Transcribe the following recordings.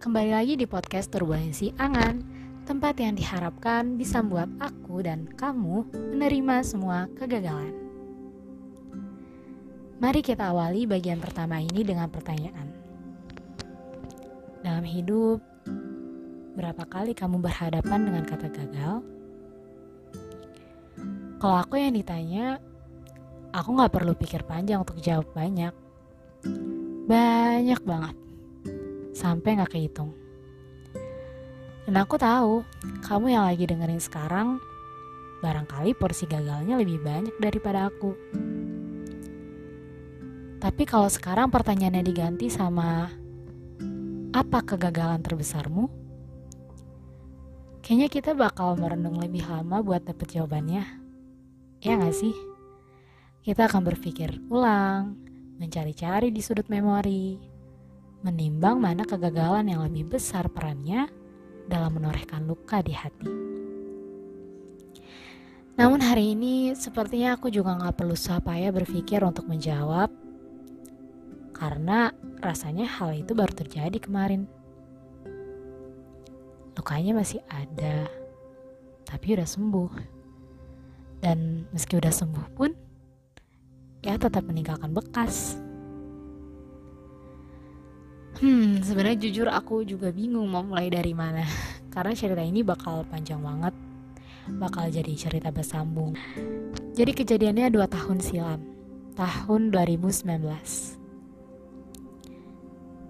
Kembali lagi di podcast Turbulensi Angan, tempat yang diharapkan bisa membuat aku dan kamu menerima semua kegagalan. Mari kita awali bagian pertama ini dengan pertanyaan. Dalam hidup, berapa kali kamu berhadapan dengan kata gagal? Kalau aku yang ditanya, aku gak perlu pikir panjang untuk jawab banyak. Banyak banget. Sampai gak kehitung. Dan aku tahu, kamu yang lagi dengerin sekarang, barangkali porsi gagalnya lebih banyak daripada aku. Tapi kalau sekarang pertanyaannya diganti sama apa kegagalan terbesarmu? Kayaknya kita bakal merenung lebih lama buat dapet jawabannya. Ya gak sih? Kita akan berpikir ulang, mencari-cari di sudut memori, menimbang mana kegagalan yang lebih besar perannya dalam menorehkan luka di hati. Namun hari ini sepertinya aku juga gak perlu susah payah berpikir untuk menjawab karena rasanya hal itu baru terjadi kemarin. Lukanya masih ada, tapi udah sembuh. Dan meski udah sembuh pun, ya tetap meninggalkan bekas. Hmm, sebenarnya jujur aku juga bingung mau mulai dari mana. Karena cerita ini bakal panjang banget. Bakal jadi cerita bersambung. Jadi kejadiannya dua tahun silam. Tahun 2019.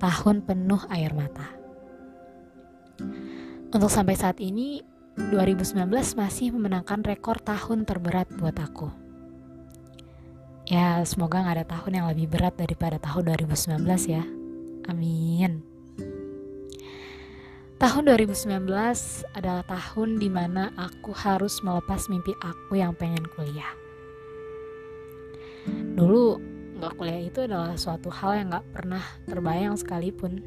Tahun penuh air mata. Untuk sampai saat ini, 2019 masih memenangkan rekor tahun terberat buat aku. Ya, semoga gak ada tahun yang lebih berat daripada tahun 2019 ya. Amin. Tahun 2019 adalah tahun di mana aku harus melepas mimpi aku yang pengen kuliah. Dulu, gak kuliah itu adalah suatu hal yang gak pernah terbayang sekalipun.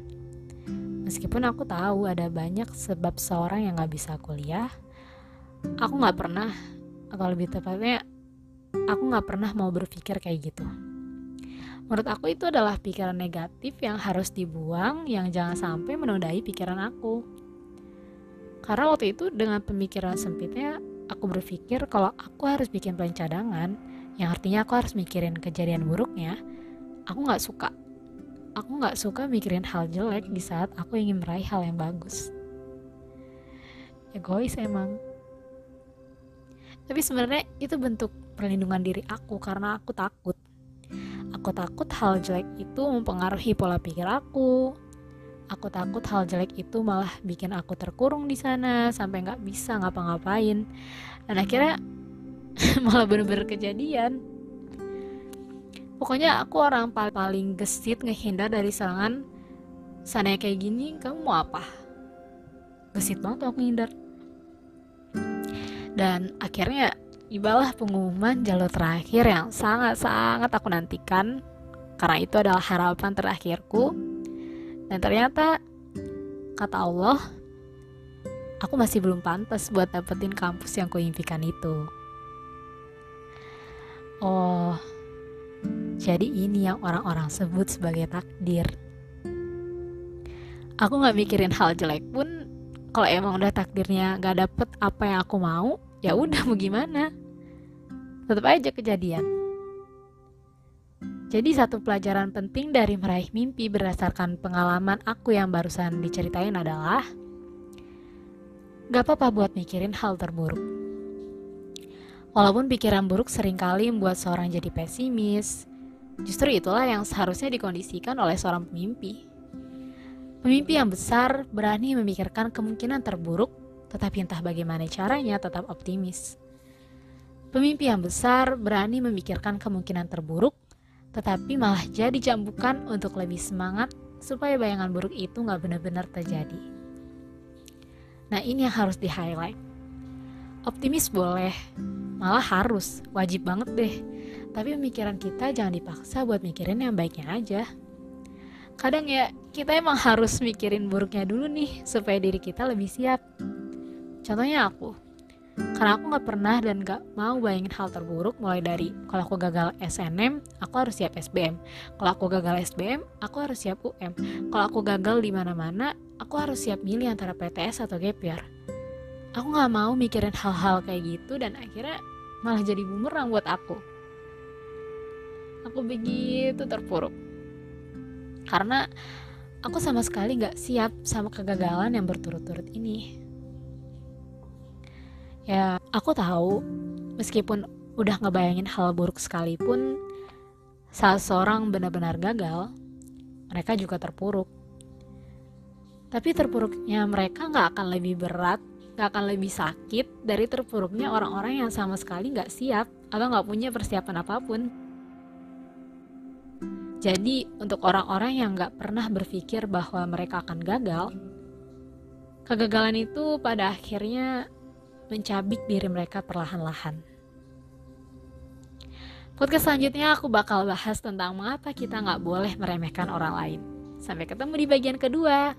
Meskipun aku tahu ada banyak sebab seorang yang gak bisa kuliah, aku gak pernah, atau lebih tepatnya aku gak pernah mau berpikir kayak gitu. Menurut aku itu adalah pikiran negatif yang harus dibuang, yang jangan sampai menodai pikiran aku. Karena waktu itu dengan pemikiran sempitnya, aku berpikir kalau aku harus bikin plan cadangan, yang artinya aku harus mikirin kejadian buruknya, aku gak suka. Aku gak suka mikirin hal jelek di saat aku ingin meraih hal yang bagus. Egois emang. Tapi sebenarnya itu bentuk perlindungan diri aku karena aku takut. Aku takut hal jelek itu mempengaruhi pola pikir aku. Aku takut hal jelek itu malah bikin aku terkurung di sana sampai nggak bisa ngapa-ngapain. Dan akhirnya malah bener-bener kejadian. Pokoknya aku orang paling gesit ngehindar dari serangan sana kayak gini, kamu mau apa? Gesit banget aku ngindar. Dan akhirnya tibalah pengumuman jalur terakhir yang sangat-sangat aku nantikan. Karena itu adalah harapan terakhirku. Dan ternyata kata Allah aku masih belum pantas buat dapetin kampus yang kuimpikan itu. Oh jadi ini yang orang-orang sebut sebagai takdir. Aku gak mikirin hal jelek pun kalau emang udah takdirnya gak dapet apa yang aku mau ya udah mau gimana? Tetap aja kejadian. Jadi satu pelajaran penting dari meraih mimpi berdasarkan pengalaman aku yang barusan diceritain adalah Gak apa-apa buat mikirin hal terburuk. Walaupun pikiran buruk sering kali membuat seorang jadi pesimis Justru itulah yang seharusnya dikondisikan oleh seorang pemimpi. Pemimpi yang besar berani memikirkan kemungkinan terburuk tetapi entah bagaimana caranya tetap optimis. Pemimpi yang besar berani memikirkan kemungkinan terburuk, tetapi malah jadi jambukan untuk lebih semangat supaya bayangan buruk itu nggak benar-benar terjadi. Nah ini yang harus di-highlight. Optimis boleh, malah harus, wajib banget deh. Tapi pemikiran kita jangan dipaksa buat mikirin yang baiknya aja. Kadang ya, kita emang harus mikirin buruknya dulu nih, supaya diri kita lebih siap. Contohnya aku, karena aku gak pernah dan gak mau bayangin hal terburuk mulai dari kalau aku gagal SNM, aku harus siap SBM. Kalau aku gagal SBM, aku harus siap UM. Kalau aku gagal di mana-mana, aku harus siap milih antara PTS atau gap. Aku gak mau mikirin hal-hal kayak gitu dan akhirnya malah jadi bumerang buat aku. Aku begitu terpuruk. Karena aku sama sekali gak siap sama kegagalan yang berturut-turut ini. Ya, aku tahu meskipun udah ngebayangin hal buruk sekalipun, saat seorang benar-benar gagal, mereka juga terpuruk. Tapi terpuruknya mereka nggak akan lebih berat, nggak akan lebih sakit dari terpuruknya orang-orang yang sama sekali nggak siap atau nggak punya persiapan apa pun. Jadi untuk orang-orang yang nggak pernah berpikir bahwa mereka akan gagal, kegagalan itu pada akhirnya mencabik diri mereka perlahan-lahan. Podcast selanjutnya aku bakal bahas tentang mengapa kita nggak boleh meremehkan orang lain. Sampai ketemu di bagian kedua.